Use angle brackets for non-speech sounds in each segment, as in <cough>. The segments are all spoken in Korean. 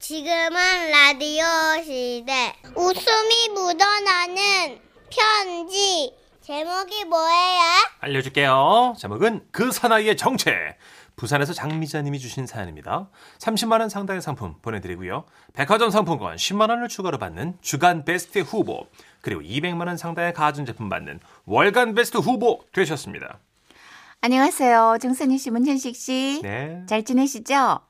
지금은 라디오 시대. 웃음이 묻어나는 편지. 제목이 뭐예요? 알려줄게요. 제목은 그 사나이의 정체. 부산에서 장미자님이 주신 사연입니다. 30만 원 상당의 상품 보내드리고요. 백화점 상품권 10만 원을 추가로 받는 주간 베스트 후보 그리고 200만 원 상당의 가전제품 받는 월간 베스트 후보 되셨습니다. 안녕하세요. 정선희 씨, 문현식 씨. 네. 잘 지내시죠?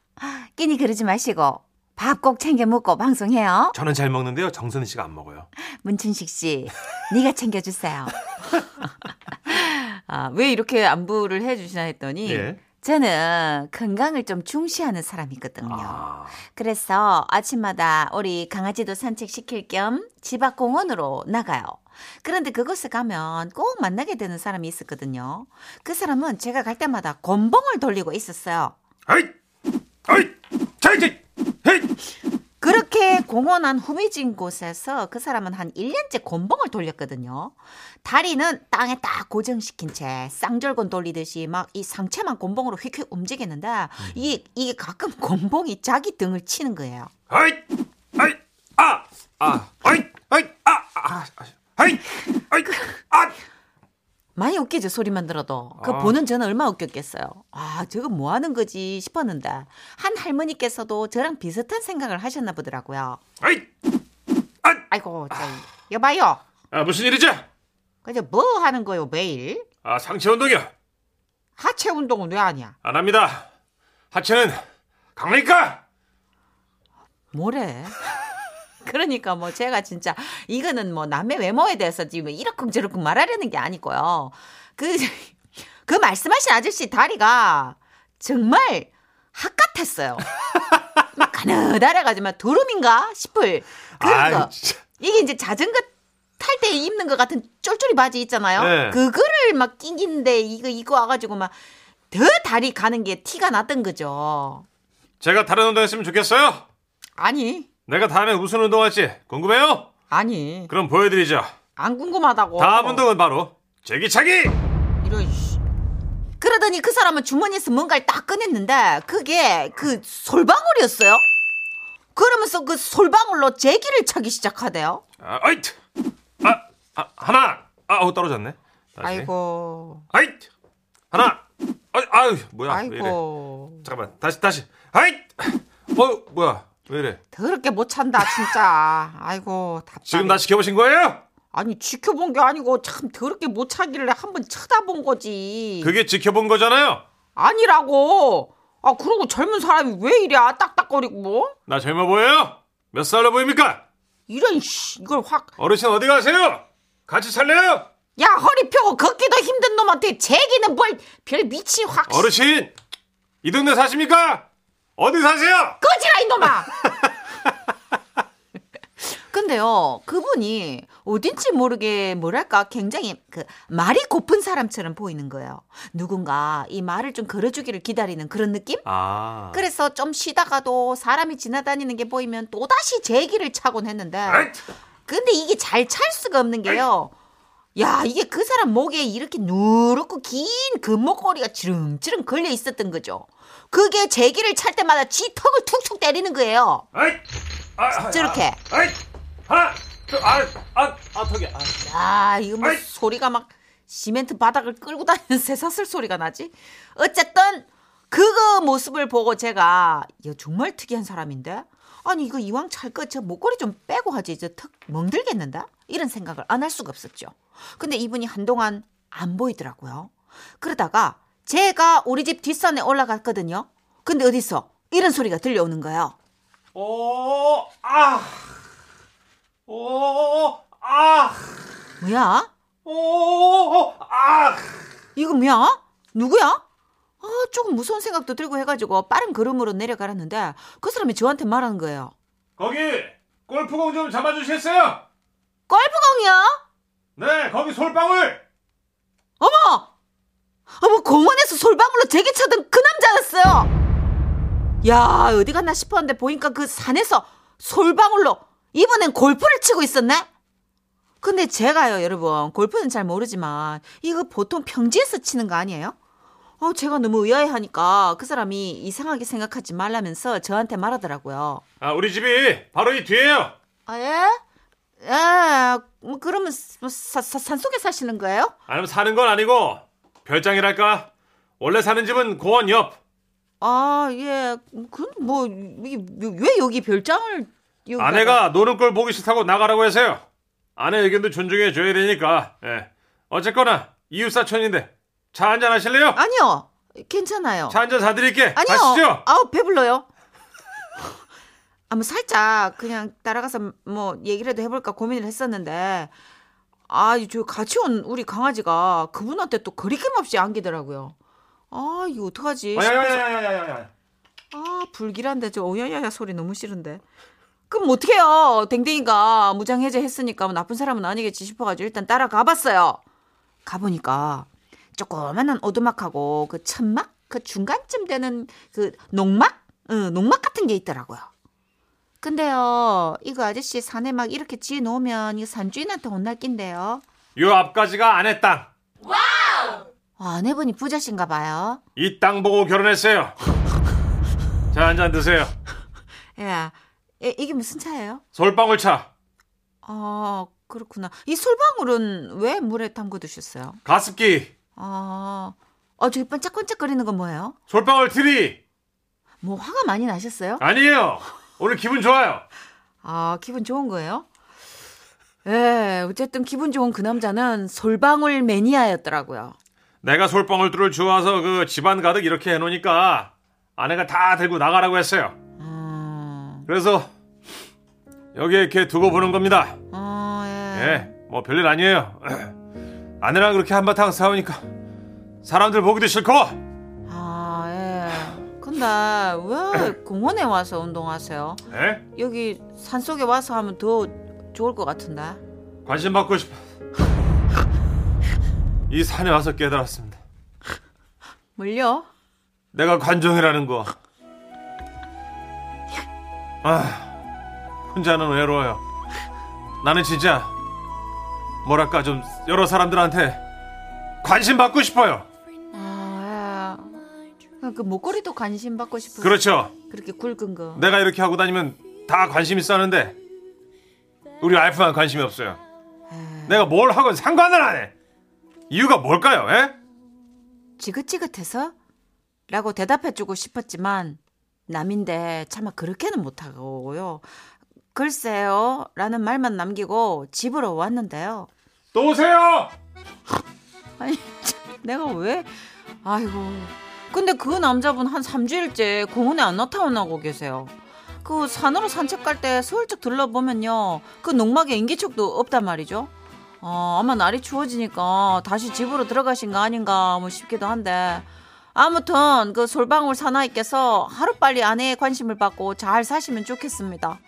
끼니 그러지 마시고 밥 꼭 챙겨 먹고 방송해요. 저는 잘 먹는데요. 정선희 씨가 안 먹어요. 문춘식 씨, 네가 챙겨주세요. <laughs> 아, 왜 이렇게 안부를 해주시나 했더니 예. 저는 건강을 좀 중시하는 사람이거든요. 아, 그래서 아침마다 우리 강아지도 산책시킬 겸 집 앞 공원으로 나가요. 그런데 그곳에 가면 꼭 만나게 되는 사람이 있었거든요. 그 사람은 제가 갈 때마다 곤봉을 돌리고 있었어요. 아이, 아이, 자 이제. 그렇게 공원 안 후미진 곳에서 그 사람은 한 1년째 곤봉을 돌렸거든요. 다리는 땅에 딱 고정시킨 채 쌍절곤 돌리듯이 막 이 상체만 곤봉으로 휙휙 움직이는데 이게, 이게 가끔 곤봉이 자기 등을 치는 거예요. 아이, 아이, 아, 아, 아이, 아이, 아, 아, 아, 아이, 아이, 아. 많이 웃기죠 소리만 들어도 그 아. 보는 저는 얼마나 웃겼겠어요 아 저거 뭐 하는 거지 싶었는데 한 할머니께서도 저랑 비슷한 생각을 하셨나 보더라고요 아이, 아, 아이고 저 여봐요 아 무슨 일이죠? 그저 뭐 하는 거요 매일 아 상체 운동이요. 하체 운동은 왜 하냐 안 합니다. 하체는 강리까? 뭐래 그러니까 뭐 제가 진짜 이거는 뭐 남의 외모에 대해서 지금 이러쿵저러쿵 말하려는 게 아니고요 그 <laughs> 그 말씀하신 아저씨 다리가 정말 학 같았어요. 막 가느다래가지고 막 두름인가 싶을 그런 거. 진짜. 이게 이제 자전거 탈 때 입는 것 같은 쫄쫄이 바지 있잖아요. 네. 그거를 막 끼긴데 이거 이거 와가지고 막 더 다리 가는 게 티가 났던 거죠. 제가 다른 운동 했으면 좋겠어요. 아니 내가 다음에 무슨 운동할지 궁금해요? 아니 그럼 보여드리죠. 안 궁금하다고. 다음 운동은 바로 제기차기. 이런 씨. 그러더니 그 사람은 주머니에서 뭔가를 딱 꺼냈는데 그게 그 솔방울이었어요. 그러면서 그 솔방울로 제기를 차기 시작하대요. 아, 아이, 아, 아 하나. 아, 어 떨어졌네. 다시. 아이고, 아이, 하나. 아이, 아유, 뭐야? 왜 이래? 아이고. 잠깐만, 다시, 다시. 아이, 어, 뭐야? 왜 이래? 더럽게 못 찬다 진짜. 아이고 답답해. 지금 나 지켜보신 거예요? 아니 지켜본 게 아니고 참 더럽게 못 차기를 한번 쳐다본 거지. 그게 지켜본 거잖아요. 아니라고. 아 그러고 젊은 사람이 왜 이래 딱딱거리고 뭐? 나 젊어 보여요? 몇 살로 보입니까? 이런 씨 이걸 확. 어르신 어디 가세요? 같이 살래요? 야 허리 펴고 걷기도 힘든 놈한테 제기는 뭘별 밑이 확. 어르신, 이 동네 사십니까? 어디 사세요? 꺼지라 이놈아. <laughs> 근데요 그분이 어딘지 모르게 뭐랄까 굉장히 그 말이 고픈 사람처럼 보이는 거예요. 누군가 이 말을 좀 걸어주기를 기다리는 그런 느낌? 아, 그래서 좀 쉬다가도 사람이 지나다니는 게 보이면 또다시 제기를 차곤 했는데 근데 이게 잘 찰 수가 없는 게요. 야, 이게 그 사람 목에 이렇게 누렇고 긴 금목걸이가 지름지름 걸려 있었던 거죠. 그게 제기를 찰 때마다 지 턱을 툭툭 때리는 거예요. 아이, 아, 저렇게. 아, 하나, 둘, 아, 아, 아, 턱이, 아. 야, 이거 뭐 아이. 소리가 막 시멘트 바닥을 끌고 다니는 <laughs> 새사슬 소리가 나지? 어쨌든 그거 모습을 보고 제가 야, 정말 특이한 사람인데? 아니 이거 이왕 찰거저 목걸이 좀 빼고 하지 저턱 멍들겠는다? 이런 생각을 안 할 수가 없었죠. 근데 이분이 한동안 안 보이더라고요. 그러다가 제가 우리 집 뒷산에 올라갔거든요. 근데 어디서 이런 소리가 들려오는 거예요. 오, 아, 오, 아, 뭐야? 오, 아. 이거 뭐야? 누구야? 아, 조금 무서운 생각도 들고 해가지고 빠른 걸음으로 내려가라는데 그 사람이 저한테 말하는 거예요. 거기 골프공 좀 잡아주시겠어요? 골프공이요? 네, 거기 솔방울. 어머! 어머, 공원에서 솔방울로 제기 차던 그 남자였어요! 야, 어디 갔나 싶었는데 보니까 그 산에서 솔방울로 이번엔 골프를 치고 있었네? 근데 제가요, 여러분, 골프는 잘 모르지만 이거 보통 평지에서 치는 거 아니에요? 어, 제가 너무 의아해하니까 그 사람이 이상하게 생각하지 말라면서 저한테 말하더라고요. 아, 우리 집이 바로 이 뒤에요. 아, 예? 예, 뭐 그러면 뭐 사, 사, 산속에 사시는 거예요? 아니면 사는 건 아니고 별장이랄까. 원래 사는 집은 공원 옆. 아, 예. 그뭐 왜 여기 별장을 여기다가- 아내가 노는 걸 보기 싫다고 나가라고 해서요. 아내 의견도 존중해 줘야 되니까. 예. 어쨌거나 이웃 사촌인데 차 한잔 하실래요? 아니요. 괜찮아요. 차 한잔 사드릴게. 아니요. 가시죠. 아우 배불러요. 아, 뭐 살짝 그냥 따라가서 뭐 얘기라도 해볼까 고민을 했었는데 아, 저 같이 온 우리 강아지가 그분한테 또 거리낌 없이 안기더라고요. 아, 이거 어떡하지? 야야야야야야야. 아, 불길한데 저 오야야야 소리 너무 싫은데. 그럼 어떡해요? 댕댕이가 무장해제 했으니까 뭐 나쁜 사람은 아니겠지 싶어가지고 일단 따라가 봤어요. 가보니까 조그만한 오두막하고 그 천막? 그 중간쯤 되는 그 농막? 응, 농막 같은 게 있더라고요. 근데요, 이거 아저씨 산에 막 이렇게 지어 놓으면 이 산주인한테 혼날 낀데요. 요 앞까지가 아내 땅. 아, 아내분이 부자신가 봐요. 이 땅 보고 결혼했어요. <laughs> 자, 한잔 드세요. 야, 이- 이게 무슨 차예요? 솔방울 차. 아, 그렇구나. 이 솔방울은 왜 물에 담궈 두셨어요? 가습기. 아, 어, 저기 반짝반짝거리는 건 뭐예요? 솔방울 트리. 뭐 화가 많이 나셨어요? 아니에요. 오늘 기분 좋아요. 아, 기분 좋은 거예요? 예, 어쨌든 기분 좋은 그 남자는 솔방울 매니아였더라고요. 내가 솔방울들을 좋아서 그 집안 가득 이렇게 해놓으니까 아내가 다 들고 나가라고 했어요. 음, 그래서 여기에 이렇게 두고 보는 겁니다. 어, 예. 예, 뭐 별일 아니에요. 아내랑 그렇게 한바탕 싸우니까 사람들 보기도 싫고 아, 예. 근데 왜 공원에 와서 운동하세요? 예? 여기 산속에 와서 하면 더 좋을 것 같은데. 관심 받고 싶어. 이 산에 와서 깨달았습니다. 뭘요? 내가 관종이라는 거. 아, 혼자는 외로워요. 나는 진짜 뭐랄까 좀 여러 사람들한테 관심 받고 싶어요. 아, 예. 그 목걸이도 관심 받고 싶어서 그렇죠. 그렇게 굵은 거. 내가 이렇게 하고 다니면 다 관심 있었는데 우리 와이프만 관심이 없어요. 내가 뭘 하건 상관을 안 해. 이유가 뭘까요? 에? 지긋지긋해서? 라고 대답해주고 싶었지만 남인데 차마 그렇게는 못하고요. 글쎄요 라는 말만 남기고 집으로 왔는데요. 또 오세요. 아니 참, 내가 왜 아이고 근데 그 남자분 한 3주일째 공원에 안 나타나고 계세요. 그 산으로 산책 갈 때 슬쩍 둘러보면요. 그 농막에 인기척도 없단 말이죠. 어, 아마 날이 추워지니까 다시 집으로 들어가신 거 아닌가 뭐 싶기도 한데 아무튼 그 솔방울 사나이께서 하루빨리 아내의 관심을 받고 잘 사시면 좋겠습니다.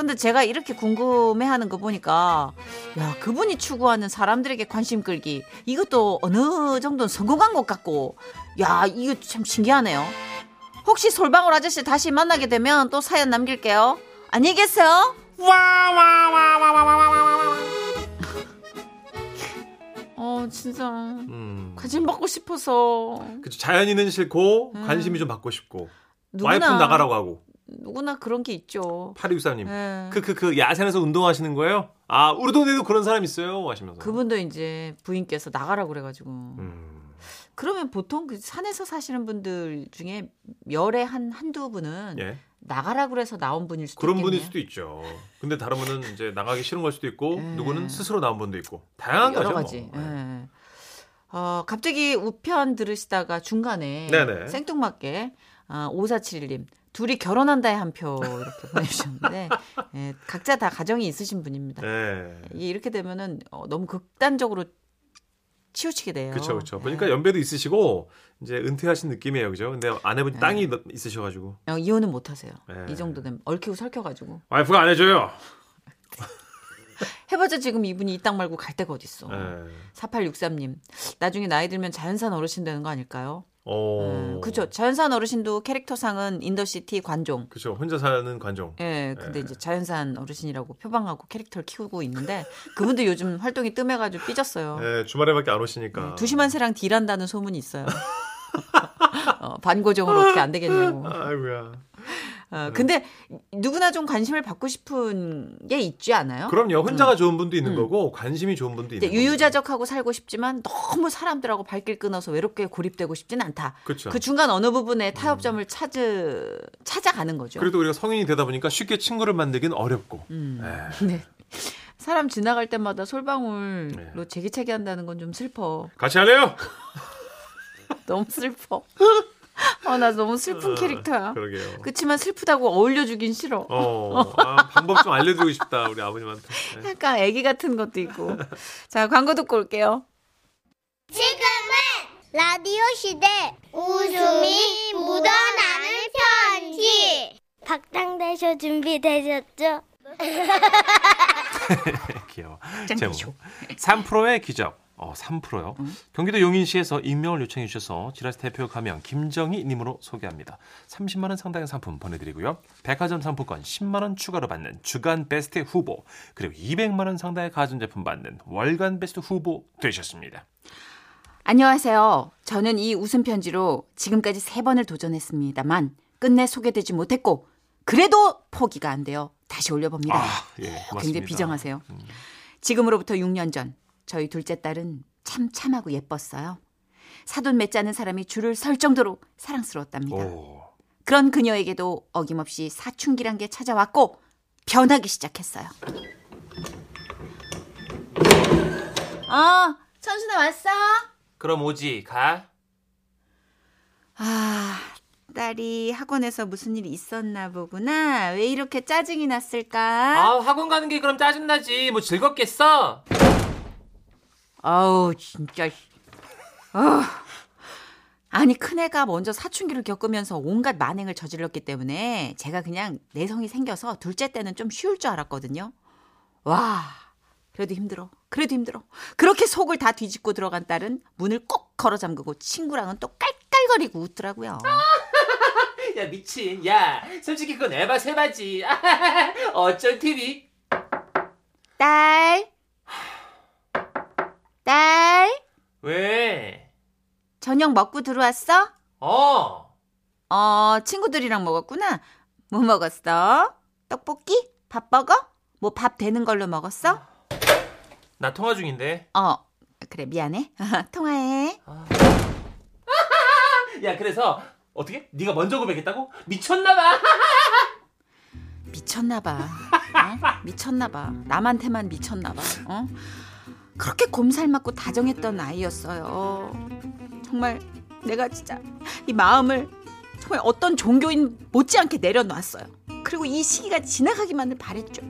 근데 제가 이렇게 궁금해하는 거 보니까 야 그분이 추구하는 사람들에게 관심 끌기 이것도 어느 정도는 성공한 것 같고 야 이거 참 신기하네요. 혹시 솔방울 아저씨 다시 만나게 되면 또 사연 남길게요. 안녕히 계세요. 어 진짜 음. 관심 받고 싶어서 그쵸, 자연인은 싫고 음. 관심이 좀 받고 싶고 누구나 와이프 나가라고 하고 누구나 그런 게 있죠. 8263님 예. 그그 그 야산에서 운동하시는 거예요? 아 우리 동네도 그런 사람 있어요 하시면서 그분도 이제 부인께서 나가라고 그래가지고 음. 그러면 보통 그 산에서 사시는 분들 중에 열에 한 한두 분은 예 나가라 그래서 나온 분일 수도 그런 있겠네요. 분일 수도 있죠. 근데 다른 분은 이제 나가기 싫은 걸 수도 있고 예. 누구는 스스로 나온 분도 있고 다양한 여러 거죠. 가지. 뭐. 예. 어, 갑자기 우편 들으시다가 중간에 네네. 생뚱맞게 어, 5471님 둘이 결혼한다에 한 표 이렇게 보내주셨는데 <laughs> 예, 각자 다 가정이 있으신 분입니다. 예. 이게 이렇게 되면은 어, 너무 극단적으로 치우치게 돼요. 그렇죠, 그렇죠. 예. 보니까 연배도 있으시고 이제 은퇴하신 느낌이에요, 그죠? 근데 아내분이 네. 땅이 너- 있으셔가지고 어, 이혼은 못 하세요. 예. 이 정도 되면 얽히고 설켜가지고 와이프가 안 해줘요. <laughs> 해봤자 지금 이분이 이 땅 말고 갈 데가 어딨어. 예. 4863님 나중에 나이 들면 자연산 어르신 되는 거 아닐까요? 오. 음, 그렇죠. 자연산 어르신도 캐릭터상은 in the city 관종. 그렇죠. 혼자 사는 관종. 예, 근데 예. 이제 자연산 어르신이라고 표방하고 캐릭터를 키우고 있는데 그분도 요즘 활동이 뜸해 가지고 삐졌어요. 예, 주말에밖에 안 오시니까. 네, 두시만 새랑 딜한다는 소문이 있어요. <laughs> 어, 반고정으로 어떻게 안 되겠냐고. 아이고야. 어, 근데 누구나 좀 관심을 받고 싶은 게 있지 않아요? 그럼요. 혼자가 좋은 분도 있는 음. 거고 관심이 좋은 분도 있는 거고. 유유자적하고 살고 싶지만 너무 사람들하고 발길 끊어서 외롭게 고립되고 싶진 않다. 그렇죠. 그 중간 어느 부분에 타협점을 찾으, 찾아가는 거죠. 그래도 우리가 성인이 되다 보니까 쉽게 친구를 만들긴 어렵고. 음. 에. <laughs> 네. 사람 지나갈 때마다 솔방울로 네. 제기차기 한다는 건 좀 슬퍼. 같이 할래요? <laughs> 너무 슬퍼. <laughs> <laughs> 어, 나 너무 슬픈 캐릭터야. 그러게요. 그치만 슬프다고 어울려주긴 싫어. 어, 아, 방법 좀 알려드리고 싶다 우리 아버님한테. 네. 약간 애기 같은 것도 있고. 자, 광고 듣고 올게요. 지금은 라디오 시대 웃음이 묻어나는 편지 박장대쇼 준비되셨죠? <laughs> 귀여워. 제목 3%의 기적. 어, 3%요. 경기도 용인시에서 익명을 요청해 주셔서 지라스 대표 가명 김정희 님으로 소개합니다. 30만 원 상당의 상품 보내드리고요. 백화점 상품권 10만 원 추가로 받는 주간 베스트 후보 그리고 200만 원 상당의 가전제품 받는 월간 베스트 후보 되셨습니다. 안녕하세요. 저는 이 웃음 편지로 지금까지 세 번을 도전했습니다만 끝내 소개되지 못했고 그래도 포기가 안 돼요. 다시 올려봅니다. 아, 예. 굉장히 비정하세요. 지금으로부터 6년 전 저희 둘째 딸은 참 참하고 예뻤어요. 사돈 맺자는 사람이 줄을 설 정도로 사랑스러웠답니다. 오. 그런 그녀에게도 어김없이 사춘기란 게 찾아왔고 변하기 시작했어요. 어, 천순아 왔어? 그럼 오지 가. 아, 딸이 학원에서 무슨 일이 있었나 보구나. 왜 이렇게 짜증이 났을까? 아 학원 가는 게 그럼 짜증나지. 뭐 즐겁겠어? 아우, 진짜. 아. 아니, 큰애가 먼저 사춘기를 겪으면서 온갖 만행을 저질렀기 때문에 제가 그냥 내성이 생겨서 둘째 때는 좀 쉬울 줄 알았거든요. 와, 그래도 힘들어. 그래도 힘들어. 그렇게 속을 다 뒤집고 들어간 딸은 문을 꼭 걸어 잠그고 친구랑은 또 깔깔거리고 웃더라고요. <laughs> 야 미친. 야 솔직히 그건 에바 세바지. <laughs> 어쩔 TV. 딸. 딸. 왜? 저녁 먹고 들어왔어? 어. 어, 친구들이랑 먹었구나. 뭐 먹었어? 떡볶이? 밥 먹어? 뭐밥 되는 걸로 먹었어? 나 통화 중인데. 어, 그래, 미안해. <laughs> 통화해. <laughs> 야 그래서 어떻게? 네가 먼저 고백했다고? 미쳤나 봐. 미쳤나 봐. 어? 미쳤나 봐. 남한테만 미쳤나 봐. 어? 그렇게 곰살 맞고 다정했던 아이였어요. 정말 내가 진짜 이 마음을 정말 어떤 종교인 못지않게 내려놨어요. 그리고 이 시기가 지나가기만을 바랬죠.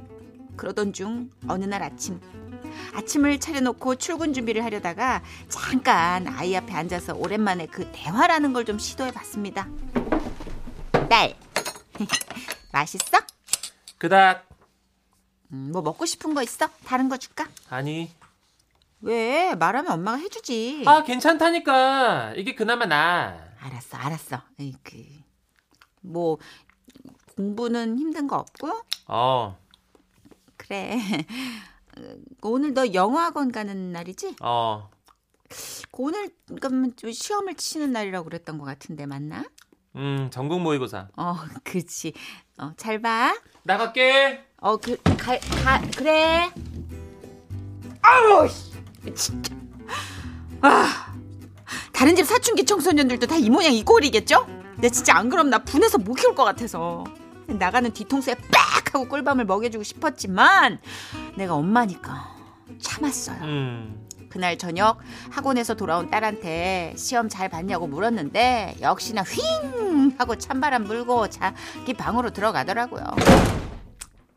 그러던 중 어느 날 아침 아침을 차려놓고 출근 준비를 하려다가 잠깐 아이 앞에 앉아서 오랜만에 그 대화라는 걸 좀 시도해 봤습니다. 딸, <laughs> 맛있어? 그닥 음, 뭐 먹고 싶은 거 있어? 다른 거 줄까? 아니. 왜? 말하면 엄마가 해주지. 아 괜찮다니까. 이게 그나마 나. 알았어, 알았어. 에이, 그, 뭐 공부는 힘든 거 없고? 어. 그래. 어, <laughs> 오늘 너 영어학원 가는 날이지? 어. 오늘 그러면 좀 시험을 치는 날이라고 그랬던 것 같은데 맞나? 음 전국 모의고사. 어, <laughs> 그렇지. 어, 잘 봐. 나갈게. 어, 그, 가, 가, 그래. 아우, 씨. 진짜. 아, 다른 집 사춘기 청소년들도 다 이 모양 이 꼴이겠죠? 근데 진짜 안 그럼 나 분해서 못 키울 것 같아서. 나가는 뒤통수에 빡 하고 꿀밤을 먹여주고 싶었지만 내가 엄마니까 참았어요. 음. 그날 저녁 학원에서 돌아온 딸한테 시험 잘 봤냐고 물었는데 역시나 휑 하고 찬바람 불고 자기 방으로 들어가더라고요.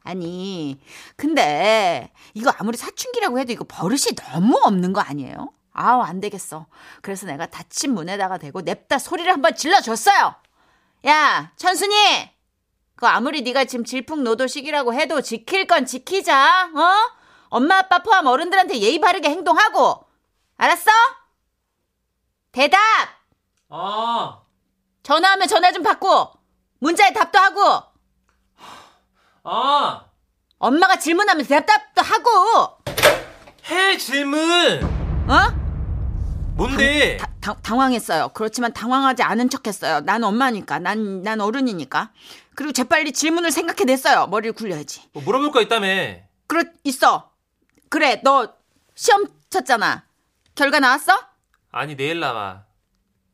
아니 근데 이거 아무리 사춘기라고 해도 이거 버릇이 너무 없는 거 아니에요? 아우 안 되겠어. 그래서 내가 닫힌 문에다가 대고 냅다 소리를 한번 질러줬어요. 야 천순이 그 아무리 네가 지금 질풍노도식이라고 해도 지킬 건 지키자. 어? 엄마 아빠 포함 어른들한테 예의 바르게 행동하고. 알았어? 대답. 어. 전화하면 전화 좀 받고. 문자에 답도 하고. 어. 엄마가 질문하면 대답도 하고. 해 질문. 어? 뭔데? 다- 당- 당황했어요. 그렇지만 당황하지 않은 척 했어요. 난 엄마니까, 난, 난 어른이니까. 그리고 재빨리 질문을 생각해냈어요. 머리를 굴려야지. 뭐 물어볼 거 있다며. 그렇 있어. 그래, 너 시험 쳤잖아. 결과 나왔어? 아니 내일 나와.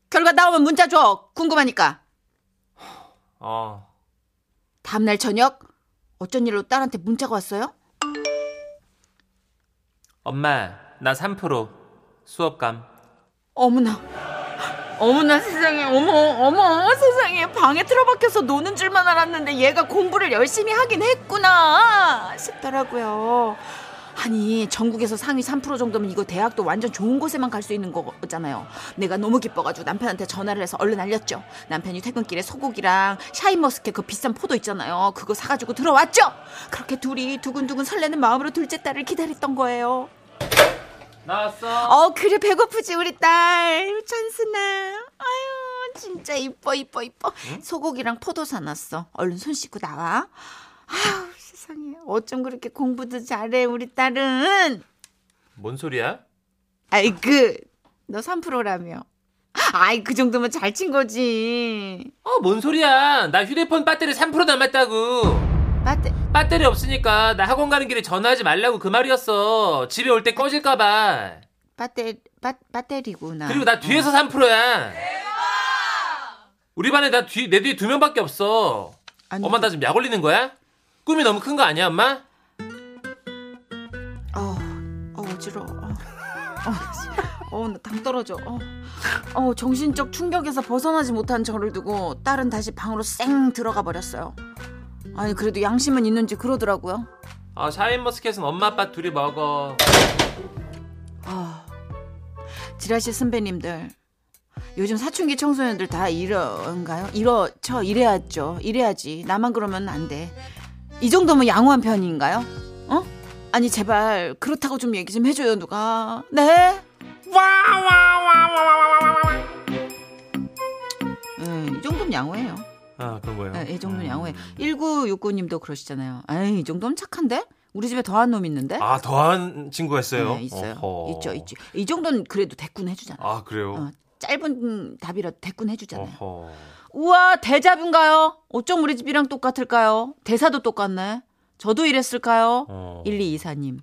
결과 나오면 문자 줘. 궁금하니까. 어. 다음날 저녁 어쩐 일로 딸한테 문자가 왔어요? 엄마 나 3% 수업감. 어머나. 어머나 세상에 어머 어머 어머 세상에 방에 틀어박혀서 노는 줄만 알았는데 얘가 공부를 열심히 하긴 했구나 싶더라고요. 아니 전국에서 상위 3% 정도면 이거 대학도 완전 좋은 곳에만 갈 수 있는 거잖아요. 내가 너무 기뻐가지고 남편한테 전화를 해서 얼른 알렸죠. 남편이 퇴근길에 소고기랑 샤인머스켓 그 비싼 포도 있잖아요. 그거 사가지고 들어왔죠. 그렇게 둘이 두근두근 설레는 마음으로 둘째 딸을 기다렸던 거예요. 나왔어. 어 그래 배고프지 우리 딸 찬스나 아유 진짜 이뻐 이뻐 이뻐 소고기랑 포도 사놨어 얼른 손 씻고 나와 아유 세상에 어쩜 그렇게 공부도 잘해 우리 딸은 뭔 소리야? 아이 그너 3%라며 아이 그 정도면 잘 친 거지 어 뭔 소리야? 나 휴대폰 배터리 3% 남았다고. 맞대 배터리 없으니까 나 학원 가는 길에 전화하지 말라고 그 말이었어. 집에 올 때 꺼질까봐. 배터 배 배터리구나 그리고 나 뒤에서 3%야. 우리 반에 나 뒤, 내 뒤에 두 명밖에 없어. 아니, 엄마 나 지금 약 올리는 거야? 꿈이 너무 큰 거 아니야, 엄마? 어, 어 어지러워. 어, 어, 나당 떨어져. 어, 어, 정신적 충격에서 벗어나지 못한 저를 두고 딸은 다시 방으로 쌩 들어가 버렸어요. 아니 그래도 양심은 있는지 그러더라고요. 아, 샤인 머스켓은 엄마 아빠 둘이 먹어. 아, 지라시 선배님들. 요즘 사춘기 청소년들 다 이런가요? 이러 저 이래야죠. 이래야지. 나만 그러면 안 돼. 이 정도면 양호한 편인가요? 어? 아니 제발 그렇다고 좀 얘기 좀 해줘요 누가. 네? 음, 이 정도면 양호해요. 아, 그런 거예요. 네, 이 정도면 음. 양호해. 1969님도 그러시잖아요. 에이, 이 정도면 착한데? 우리 집에 더한 놈 있는데? 아, 더한 친구가 있어요? 네, 있어요. 어허. 있죠, 있죠. 이 정도는 그래도 대꾸는 해주잖아. 아, 그래요? 어, 짧은 답이라도 대꾸는 해주잖아요. 어허. 우와, 대잡인가요? 어쩜 우리 집이랑 똑같을까요? 대사도 똑같네. 저도 이랬을까요? 어. 1224님.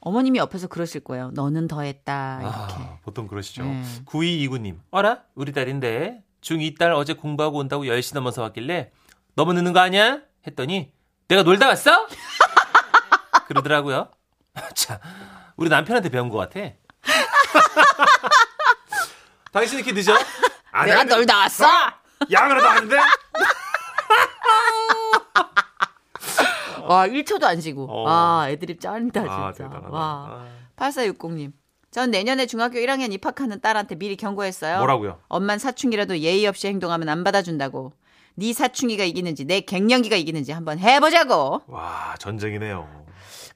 어머님이 옆에서 그러실 거예요. 너는 더했다. 이렇게. 아, 보통 그러시죠. 네. 9229님. 어라? 우리 딸인데 중2 딸 어제 공부하고 온다고 10시 넘어서 왔길래 너무 늦는 거 아니야? 했더니 내가 놀다 왔어? <laughs> 그러더라고요. <laughs> 자, 우리 남편한테 배운 것 같아. <laughs> 당신 이렇게 늦어? 아, 내가 놀다 왔어? 야, 그래도 안 돼? <laughs> 와, 1초도 안 쉬고. 어. 와, 애드립 짱이다, 아, 진짜. 대단하다. 와. 아. 8460님. 전 내년에 중학교 1학년 입학하는 딸한테 미리 경고했어요. 뭐라고요? 엄만 사춘기라도 예의 없이 행동하면 안 받아준다고. 네 사춘기가 이기는지 내 갱년기가 이기는지 한번 해보자고. 와, 전쟁이네요.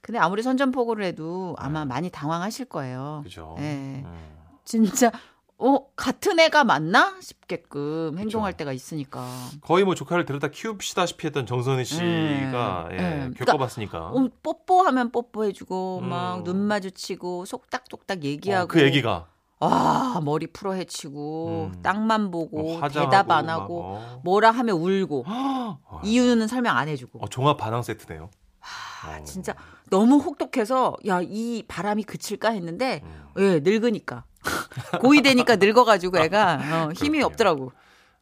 근데 아무리 선전포고를 해도 아마 많이 당황하실 거예요. 그죠? 예. 음. 진짜 어 같은 애가 맞나 싶게끔 행동할 때가 있으니까. 거의 뭐 조카를 데려다 키웁시다시피 했던 정선희 씨가 음. 예, 음. 그러니까 겪어봤으니까. 어, 뽀뽀하면 뽀뽀해주고 막 음. 눈 마주치고 속닥속닥 얘기하고. 어, 그 얘기가 와 머리 풀어 헤치고 음. 땅만 보고 뭐 화장하고 대답 안 막, 하고 어. 뭐라 하면 울고 <gasps> 어, 이유는 설명 안 해주고. 어, 종합 반항 세트네요. 아, 어. 진짜 너무 혹독해서 야 이 바람이 그칠까 했는데 음. 예 늙으니까 <laughs> 고이 되니까 늙어가지고 애가 어, 힘이 그렇군요. 없더라고.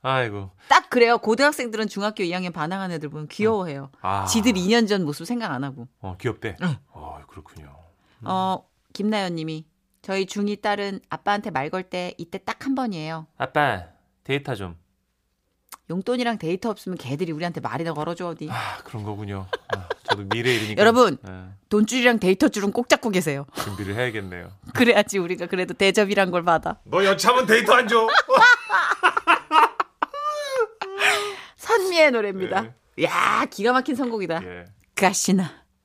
아이고. 딱 그래요. 고등학생들은 중학교 2학년 반항한 애들 보면 귀여워해요. 아. 지들 2년 전 모습 생각 안 하고. 어, 귀엽대. 응. 어, 그렇군요. 어 김나연 님이 저희 중2 딸은 아빠한테 말 걸 때 이때 딱 한 번이에요. 아빠, 데이터 좀. 용돈이랑 데이터 없으면 걔들이 우리한테 말이나 걸어줘 어디. 아, 그런 거군요. 아, 미래 일이니까. 여러분. 예, 돈줄이랑 데이터 줄은 꼭 잡고 계세요. 준비를 해야겠네요. <laughs> 그래야지 우리가 그래도 대접이란 걸 받아. 너 여차하면 데이터 안 줘. <laughs> 선미의 노래입니다. 야 기가 막힌 선곡이다. 예. 가시나.